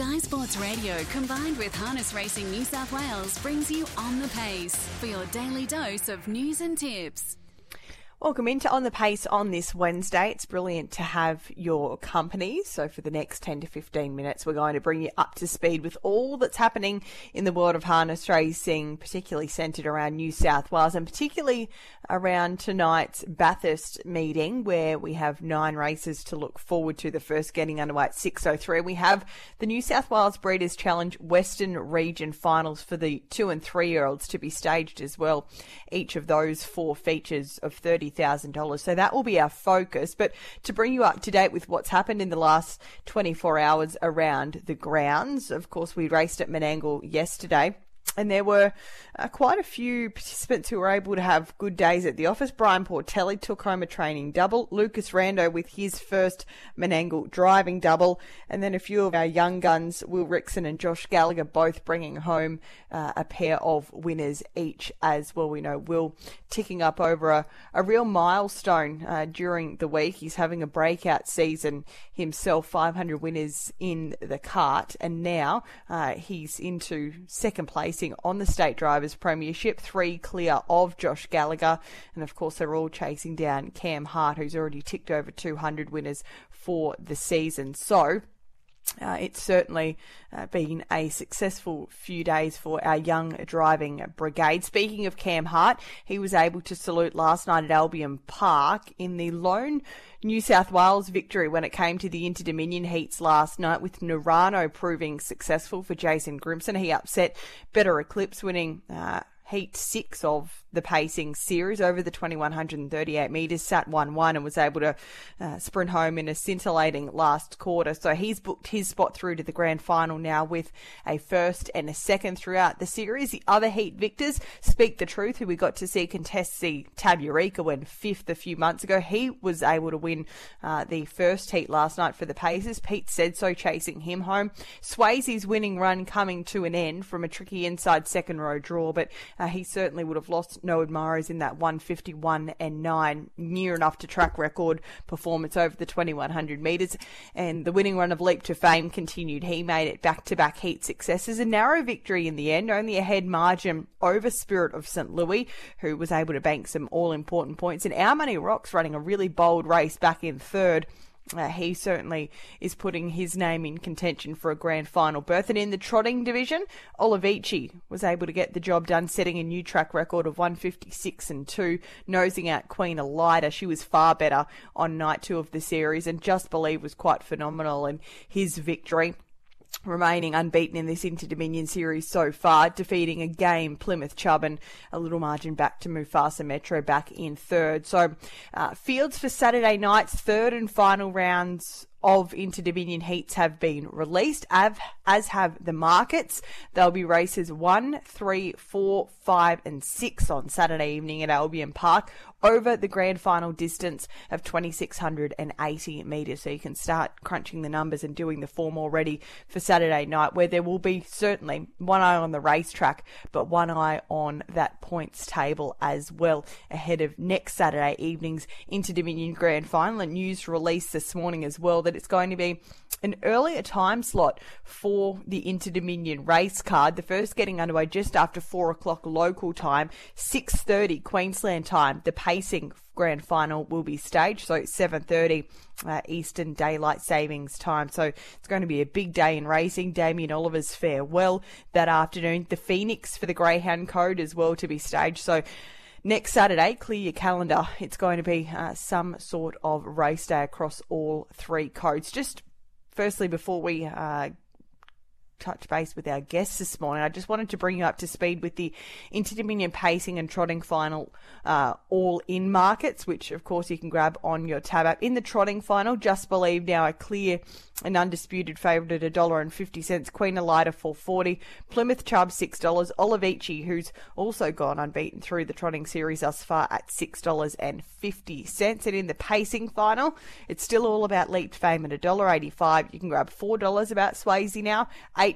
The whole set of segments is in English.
Sky Sports Radio combined with Harness Racing New South Wales brings you On the Pace for your daily dose of news and tips. Welcome into On the Pace on this Wednesday. It's brilliant to have your company. So, for the next 10 to 15 minutes, we're going to bring you up to speed with all that's happening in the world of harness racing, particularly centred around New South Wales and particularly around tonight's Bathurst meeting, where we have nine races to look forward to. The first getting underway at 6.03. We have the New South Wales Breeders' Challenge Western Region finals for the two and three year olds to be staged as well. Each of those four features of 30 $30,000. So that will be our focus. But to bring you up to date with what's happened in the last 24 hours around the grounds, of course, we raced at Menangle yesterday and there were uh, quite a few participants who were able to have good days at the office. Brian Portelli took home a training double. Lucas Rando with his first Menangle driving double. And then a few of our young guns, Will Rixon and Josh Gallagher, both bringing home uh, a pair of winners each as well. We know Will ticking up over a, a real milestone uh, during the week. He's having a breakout season himself, 500 winners in the cart. And now uh, he's into second place on the State Drivers Premiership, three clear of Josh Gallagher. And of course, they're all chasing down Cam Hart, who's already ticked over 200 winners for the season. So, uh, it's certainly uh, been a successful few days for our young driving brigade. Speaking of Cam Hart, he was able to salute last night at Albion Park in the lone New South Wales victory when it came to the Inter Dominion heats last night, with Narano proving successful for Jason Grimson. He upset Better Eclipse, winning. Uh, heat six of the pacing series over the 2138 metres, sat 1 1 and was able to uh, sprint home in a scintillating last quarter. So he's booked his spot through to the grand final now with a first and a second throughout the series. The other heat victors, Speak the Truth, who we got to see contest the Tab Eureka when fifth a few months ago. He was able to win uh, the first heat last night for the Pacers. Pete said so, chasing him home. Swayze's winning run coming to an end from a tricky inside second row draw, but uh, he certainly would have lost no admirers in that 151 and 9, near enough to track record performance over the 2100 metres. And the winning run of Leap to Fame continued. He made it back to back heat successes. A narrow victory in the end, only a head margin over Spirit of St. Louis, who was able to bank some all important points. And Our Money Rocks running a really bold race back in third. Uh, he certainly is putting his name in contention for a grand final berth. And in the trotting division, Olivici was able to get the job done, setting a new track record of 156 and 2, nosing out Queen Elida. She was far better on night two of the series, and Just Believe was quite phenomenal in his victory remaining unbeaten in this Inter Dominion series so far, defeating a game Plymouth Chubb and a little margin back to Mufasa Metro back in third. So, uh, fields for Saturday night's third and final rounds of Inter Dominion heats have been released, as have the markets. There'll be races one, three, four, five, and six on Saturday evening at Albion Park over the grand final distance of 2,680 metres. So you can start crunching the numbers and doing the form already for Saturday night, where there will be certainly one eye on the racetrack, but one eye on that points table as well ahead of next Saturday evening's Inter Dominion Grand Final. And news released this morning as well that it's going to be an earlier time slot for the Inter Dominion race card. The first getting underway just after four o'clock local time, 6.30 Queensland time. The pacing grand final will be staged, so 7.30 uh, Eastern Daylight Savings Time. So it's going to be a big day in racing. Damien Oliver's farewell that afternoon. The Phoenix for the Greyhound Code as well to be staged. So next Saturday, clear your calendar. It's going to be uh, some sort of race day across all three codes. Just firstly, before we uh, touch base with our guests this morning. I just wanted to bring you up to speed with the Inter Dominion pacing and trotting final uh, all in markets, which of course you can grab on your tab app. In the trotting final, Just Believe now a clear and undisputed favourite at a dollar and fifty cents. Queen Elida four forty. Plymouth Chubb six dollars. Olivici, who's also gone unbeaten through the trotting series thus far, at six dollars and fifty cents. And in the pacing final, it's still all about Leap Fame at a dollar eighty five. You can grab four dollars about Swayze now.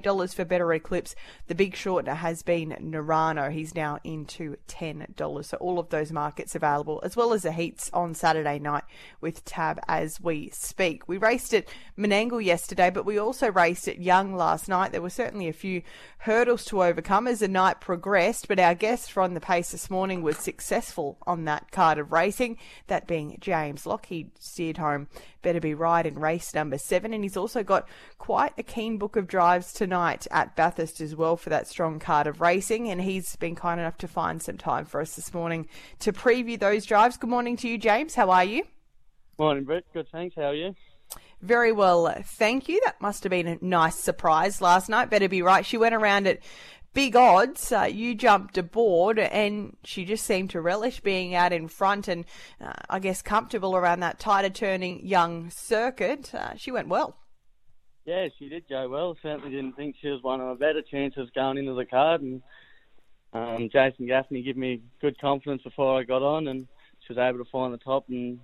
$8 for Better Eclipse. The big shortener has been Narano. He's now into $10. So all of those markets available, as well as the heats on Saturday night with Tab as we speak. We raced at Menangle yesterday, but we also raced at Young last night. There were certainly a few hurdles to overcome as the night progressed, but our guest from the pace this morning was successful on that card of racing, that being James Lockheed He steered home Better Be Right in race number seven, and he's also got quite a keen book of drives tonight at Bathurst as well for that strong card of racing, and he's been kind enough to find some time for us this morning to preview those drives. Good morning to you, James. How are you? Morning, Brett. Good, thanks. How are you? Very well, thank you. That must have been a nice surprise last night. Better be right. She went around at big odds. Uh, you jumped aboard, and she just seemed to relish being out in front and, uh, I guess, comfortable around that tighter turning young circuit. Uh, she went well. Yeah, she did go well. Certainly didn't think she was one of the better chances going into the card, and um, Jason Gaffney gave me good confidence before I got on, and she was able to find the top and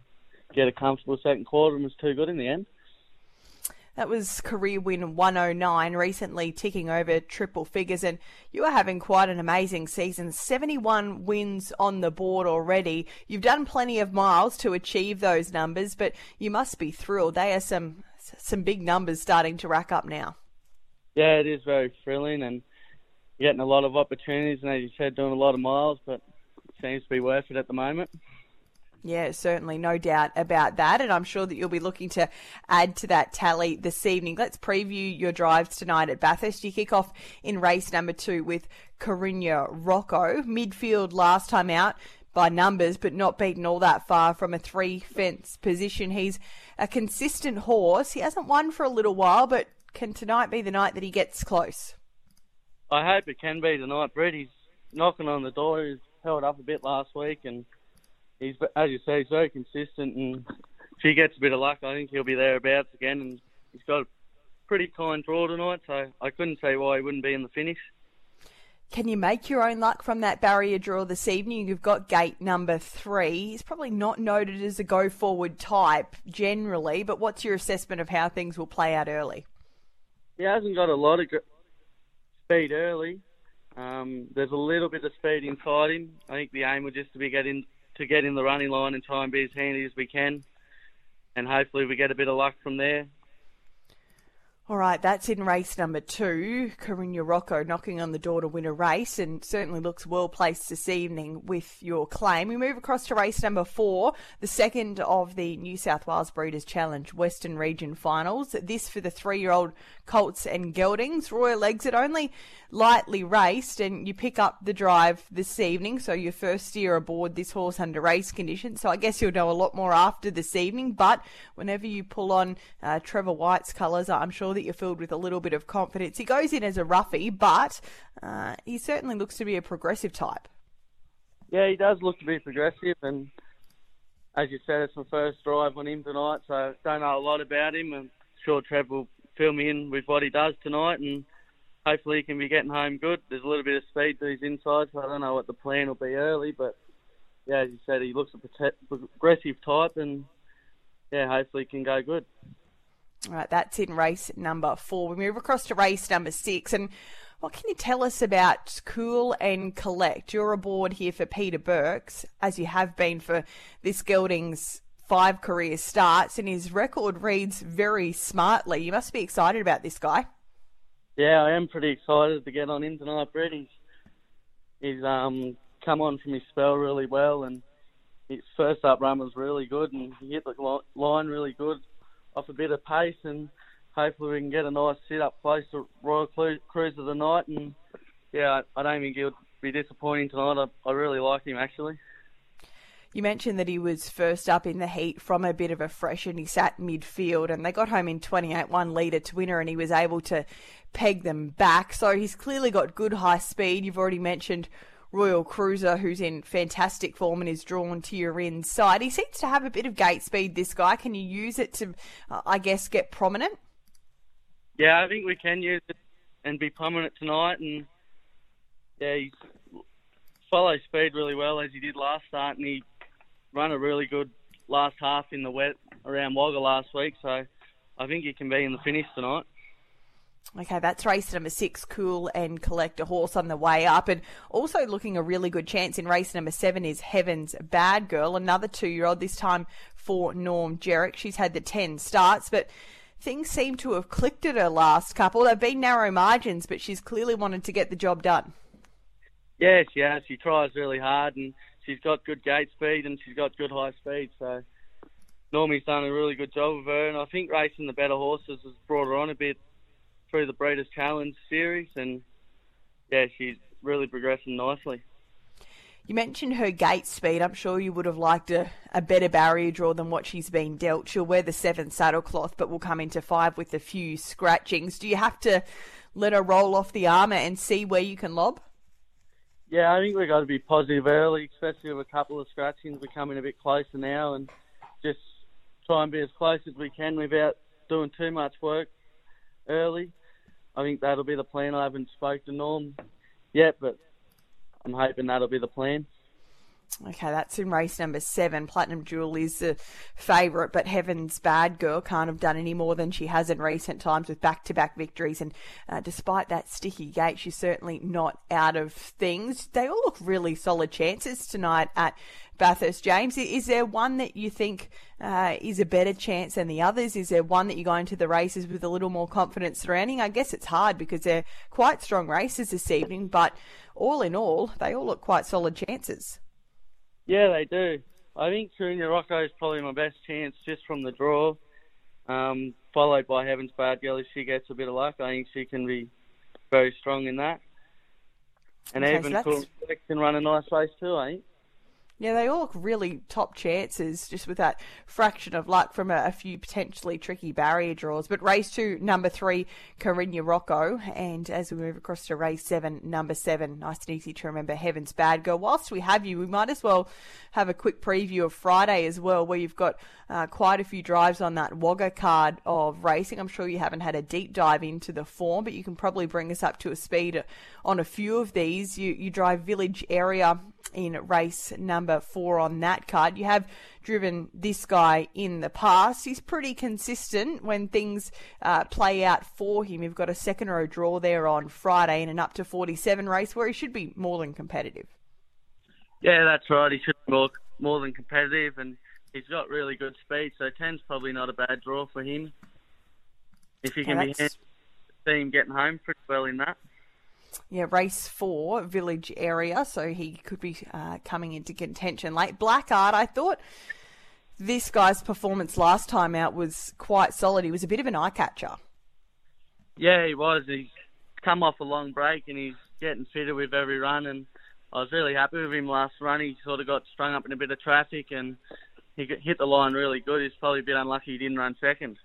get a comfortable second quarter, and was too good in the end. That was career win 109, recently ticking over triple figures, and you are having quite an amazing season. 71 wins on the board already. You've done plenty of miles to achieve those numbers, but you must be thrilled. They are some some big numbers starting to rack up now. Yeah, it is very thrilling, and getting a lot of opportunities, and as you said, doing a lot of miles, but it seems to be worth it at the moment. Yeah, certainly, no doubt about that. And I'm sure that you'll be looking to add to that tally this evening. Let's preview your drives tonight at Bathurst. You kick off in race number two with Corinna Rocco. Midfield last time out by numbers, but not beaten all that far from a three fence position. He's a consistent horse. He hasn't won for a little while, but can tonight be the night that he gets close? I hope it can be tonight, Brett. He's knocking on the door. He's held up a bit last week and he's as you say, he's very consistent, and if he gets a bit of luck, I think he'll be thereabouts again. And he's got a pretty kind draw tonight, so I couldn't say why he wouldn't be in the finish. Can you make your own luck from that barrier draw this evening? You've got gate number three. He's probably not noted as a go forward type generally, but what's your assessment of how things will play out early? He hasn't got a lot of speed early. Um, there's a little bit of speed inside him. I think the aim would just to be getting to get in the running line and try and be as handy as we can. And hopefully we get a bit of luck from there. All right, that's in race number two. Corinna Rocco knocking on the door to win a race and certainly looks well placed this evening with your claim. We move across to race number four, the second of the New South Wales Breeders' Challenge Western Region Finals. This for the three year old Colts and Geldings. Royal Exit only lightly raced and you pick up the drive this evening. So your first steer aboard this horse under race conditions. So I guess you'll know a lot more after this evening. But whenever you pull on uh, Trevor White's colours, I'm sure that that you're filled with a little bit of confidence. He goes in as a roughie, but uh, he certainly looks to be a progressive type. Yeah, he does look to be progressive, and as you said, it's my first drive on him tonight, so don't know a lot about him. I'm sure Trev will fill me in with what he does tonight, and hopefully he can be getting home good. There's a little bit of speed to his inside, so I don't know what the plan will be early, but yeah, as you said, he looks a progressive type, and yeah, hopefully he can go good. All right, that's in race number four. We move across to race number six. And what can you tell us about Cool and Collect? You're aboard here for Peter Burks, as you have been for this Gelding's five career starts, and his record reads very smartly. You must be excited about this guy. Yeah, I am pretty excited to get on him tonight, Brett. He's, he's um, come on from his spell really well, and his first up run was really good, and he hit the line really good off a bit of pace, and hopefully we can get a nice sit up close to Royal Cruise of the night. And yeah, I don't think he'll be disappointing tonight. I, I really like him actually. You mentioned that he was first up in the heat from a bit of a freshen. He sat midfield and they got home in 28 1 leader to winner and he was able to peg them back. So he's clearly got good high speed. You've already mentioned Royal Cruiser, who's in fantastic form and is drawn to your inside. He seems to have a bit of gate speed, this guy. Can you use it to, uh, I guess, get prominent? Yeah, I think we can use it and be prominent tonight. And yeah, he follows speed really well as he did last start, and he ran a really good last half in the wet around Wagga last week. So I think he can be in the finish tonight. Okay, that's race number six, Cool and Collect a Horse on the way up. And also looking a really good chance in race number seven is Heaven's Bad Girl, another two year old, this time for Norm Jerrick. She's had the 10 starts, but things seem to have clicked at her last couple. They've been narrow margins, but she's clearly wanted to get the job done. Yeah, she has. She tries really hard and she's got good gate speed and she's got good high speed. So Normie's done a really good job of her, and I think racing the better horses has brought her on a bit through the Breeders' Challenge series, and yeah, she's really progressing nicely. You mentioned her gate speed. I'm sure you would have liked a, a better barrier draw than what she's been dealt. She'll wear the seven saddle cloth, but will come into five with a few scratchings. Do you have to let her roll off the armour and see where you can lob? Yeah, I think we've got to be positive early, especially with a couple of scratchings. We're coming a bit closer now and just try and be as close as we can without doing too much work early. I think that'll be the plan. I haven't spoke to Norm yet, but I'm hoping that'll be the plan. Okay, that's in race number seven. Platinum Jewel is the favourite, but Heaven's Bad Girl can't have done any more than she has in recent times with back to back victories. And uh, despite that sticky gate, she's certainly not out of things. They all look really solid chances tonight at Bathurst, James. Is there one that you think uh, is a better chance than the others? Is there one that you go into the races with a little more confidence surrounding? I guess it's hard because they're quite strong races this evening, but all in all, they all look quite solid chances. Yeah, they do. I think Junior Rocco is probably my best chance just from the draw, um, followed by Heaven's Bad Girl if she gets a bit of luck. I think she can be very strong in that. And Okay, even so Cool can run a nice race too, I think. Yeah, they all look really top chances, just with that fraction of luck from a, a few potentially tricky barrier draws. But race two, number three, Carinya Rocco. And as we move across to race seven, number seven, nice and easy to remember, Heaven's Bad Girl. Whilst we have you, we might as well have a quick preview of Friday as well, where you've got uh, quite a few drives on that Wagga card of racing. I'm sure you haven't had a deep dive into the form, but you can probably bring us up to a speed on a few of these. You, you drive Village Area in race number four on that card. You have driven this guy in the past. He's pretty consistent when things uh, play out for him. You've got a second row draw there on Friday in an up to 47 race where he should be more than competitive. Yeah, that's right. He should be more, more than competitive, and he's got really good speed, so 10's probably not a bad draw for him. If he Yeah, can be that's- see him getting home pretty well in that. Yeah, race four, village area, so he could be uh, coming into contention late. Blackart, I thought this guy's performance last time out was quite solid. He was a bit of an eye catcher. Yeah, he was. He's come off a long break and he's getting fitter with every run. And I was really happy with him last run. He sort of got strung up in a bit of traffic and he hit the line really good. He's probably a bit unlucky he didn't run second.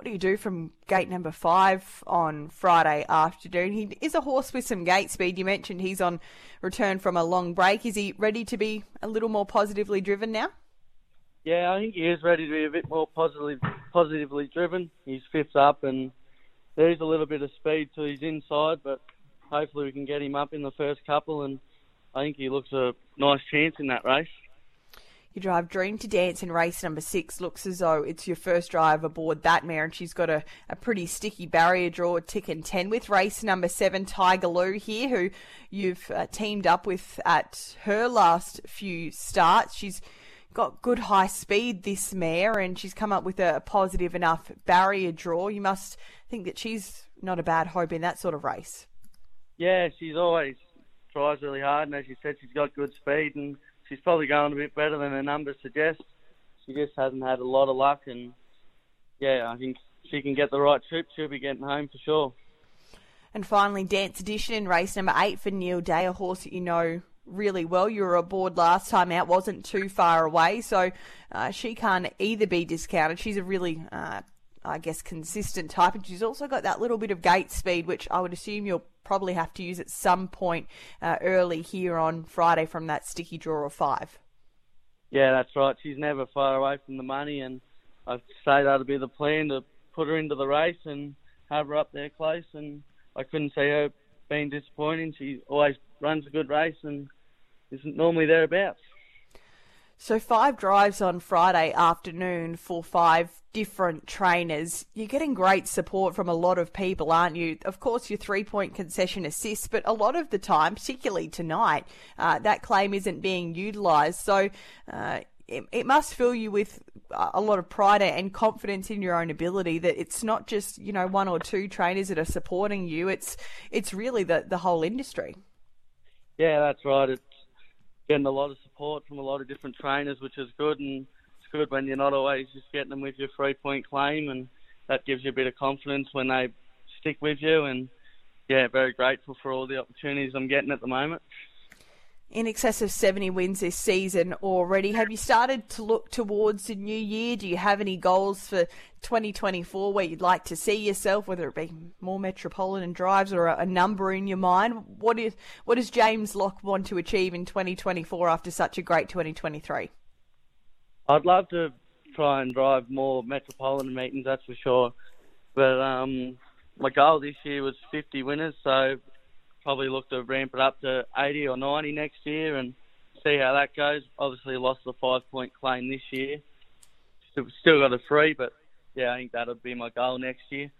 What do you do from gate number five on Friday afternoon? He is a horse with some gate speed. You mentioned he's on return from a long break. Is he ready to be a little more positively driven now? Yeah, I think he is ready to be a bit more positively positively driven. He's fifth up and there is a little bit of speed to his inside, but hopefully we can get him up in the first couple. And I think he looks a nice chance in that race. You drive Dream to Dance in race number six. Looks as though it's your first drive aboard that mare, and she's got a, a pretty sticky barrier draw, tick and 10 with race number seven, Tiger Lou here, who you've uh, teamed up with at her last few starts. She's got good high speed, this mare, and she's come up with a positive enough barrier draw. You must think that she's not a bad hope in that sort of race. Yeah, she's always tries really hard, and as you said, she's got good speed, and she's probably going a bit better than her numbers suggest. She just hasn't had a lot of luck, and yeah, I think she can get the right trip. She'll be getting home for sure. And finally, Dance Edition in race number eight for Neil Day, a horse that you know really well. You were aboard last time out, wasn't too far away, so uh, she can't either be discounted. She's a really, uh, I guess, consistent type, and she's also got that little bit of gate speed, which I would assume you'll probably have to use at some point uh, early here on Friday from that sticky draw of five. Yeah, that's right. She's never far away from the money, and I'd say that'll be the plan to put her into the race and have her up there close. And I couldn't see her being disappointing. She always runs a good race and isn't normally thereabouts. So, five drives on Friday afternoon for five different trainers. You're getting great support from a lot of people, aren't you? Of course, your three point concession assists, but a lot of the time, particularly tonight, uh, that claim isn't being utilised. So, uh, it, it must fill you with a lot of pride and confidence in your own ability that it's not just you know one or two trainers that are supporting you it's it's really the the whole industry yeah that's right getting a lot of support from a lot of different trainers, which is good. And it's good when you're not always just getting them with your three point claim, and that gives you a bit of confidence when they stick with you. And yeah, very grateful for all the opportunities I'm getting at the moment in excess of 70 wins this season already. Have you started to look towards the new year? Do you have any goals for 2024 where you'd like to see yourself, whether it be more metropolitan drives or a, number in your mind? What is what does James Lock want to achieve in 2024 after such a great 2023? I'd love to try and drive more metropolitan meetings, that's for sure. But um, my goal this year was 50 winners, so probably look to ramp it up to 80 or 90 next year and see how that goes. Obviously, lost the five point claim this year. Still, got a three, but yeah, I think that'll be my goal next year.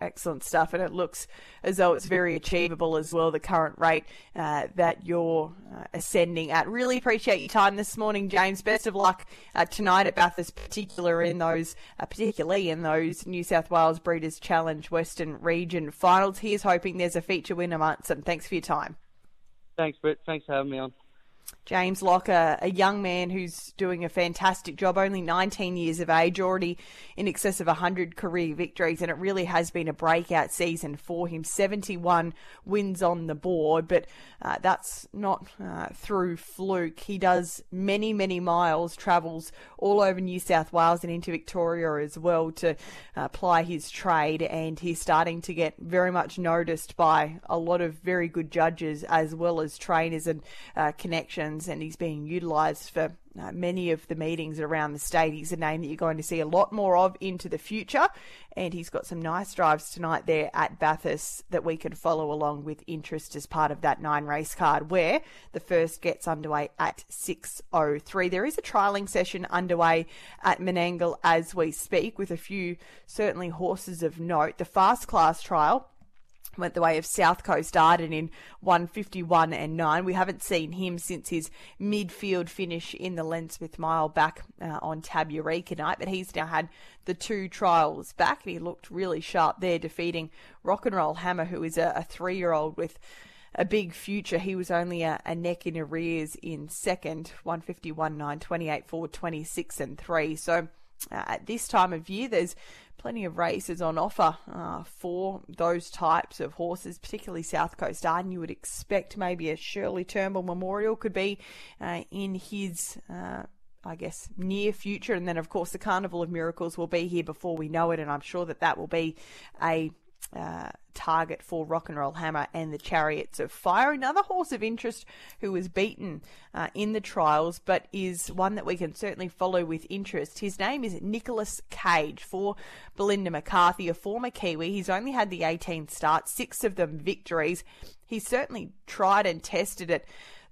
Excellent stuff, and it looks as though it's very achievable as well. The current rate uh, that you're uh, ascending at. Really appreciate your time this morning, James. Best of luck uh, tonight at Bathurst, particular in those, uh, particularly in those New South Wales Breeders' Challenge Western Region finals. Here's hoping there's a feature win amongst them. Thanks for your time. Thanks, Britt. Thanks for having me on. James Locker, a young man who's doing a fantastic job, only 19 years of age, already in excess of 100 career victories, and it really has been a breakout season for him. 71 wins on the board, but uh, that's not uh, through fluke. He does many, many miles, travels all over New South Wales and into Victoria as well to uh, ply his trade, and he's starting to get very much noticed by a lot of very good judges as well as trainers and uh, connections and he's being utilised for uh, many of the meetings around the state. He's a name that you're going to see a lot more of into the future, and he's got some nice drives tonight there at Bathurst that we can follow along with interest as part of that nine race card, where the first gets underway at 6.03. There is a trialling session underway at Menangle as we speak, with a few certainly horses of note. The fast class trial went the way of South Coast Arden in 151 and 9. We haven't seen him since his midfield finish in the Len Smith Mile back uh, on Tab Eureka night, but he's now had the two trials back and he looked really sharp there, defeating Rock and Roll Hammer, who is a, a three year old with a big future. He was only a, a neck in arrears in second, 151 9, 28 4, 26 and 3. So uh, at this time of year, there's plenty of races on offer uh, for those types of horses, particularly South Coast Arden. You would expect maybe a Shirley Turnbull Memorial could be uh, in his. Uh, I guess near future, and then of course the Carnival of Miracles will be here before we know it, and I'm sure that that will be a uh, target for Rock and Roll Hammer and the Chariots of Fire. Another horse of interest who was beaten uh, in the trials, but is one that we can certainly follow with interest. His name is Nicholas Cage for Belinda McCarthy, a former Kiwi. He's only had the 18 starts, six of them victories. He's certainly tried and tested it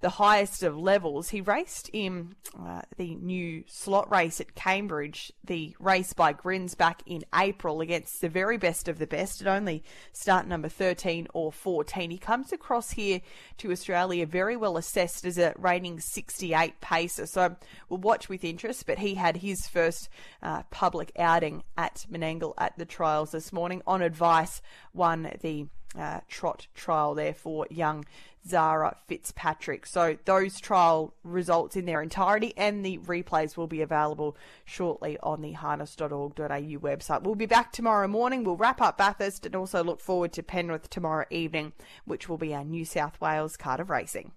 the highest of levels. He raced in uh, the new slot race at Cambridge, the race by Grins back in April against the very best of the best at only start number 13 or 14. He comes across here to Australia very well assessed as a reigning 68 pacer. So we'll watch with interest, but he had his first uh, public outing at Menangle at the trials this morning on advice, won the uh, trot trial there for young Zara Fitzpatrick. So those trial results in their entirety and the replays will be available shortly on the harness.org.au website. We'll be back tomorrow morning. We'll wrap up Bathurst and also look forward to Penrith tomorrow evening, which will be our New South Wales card of racing.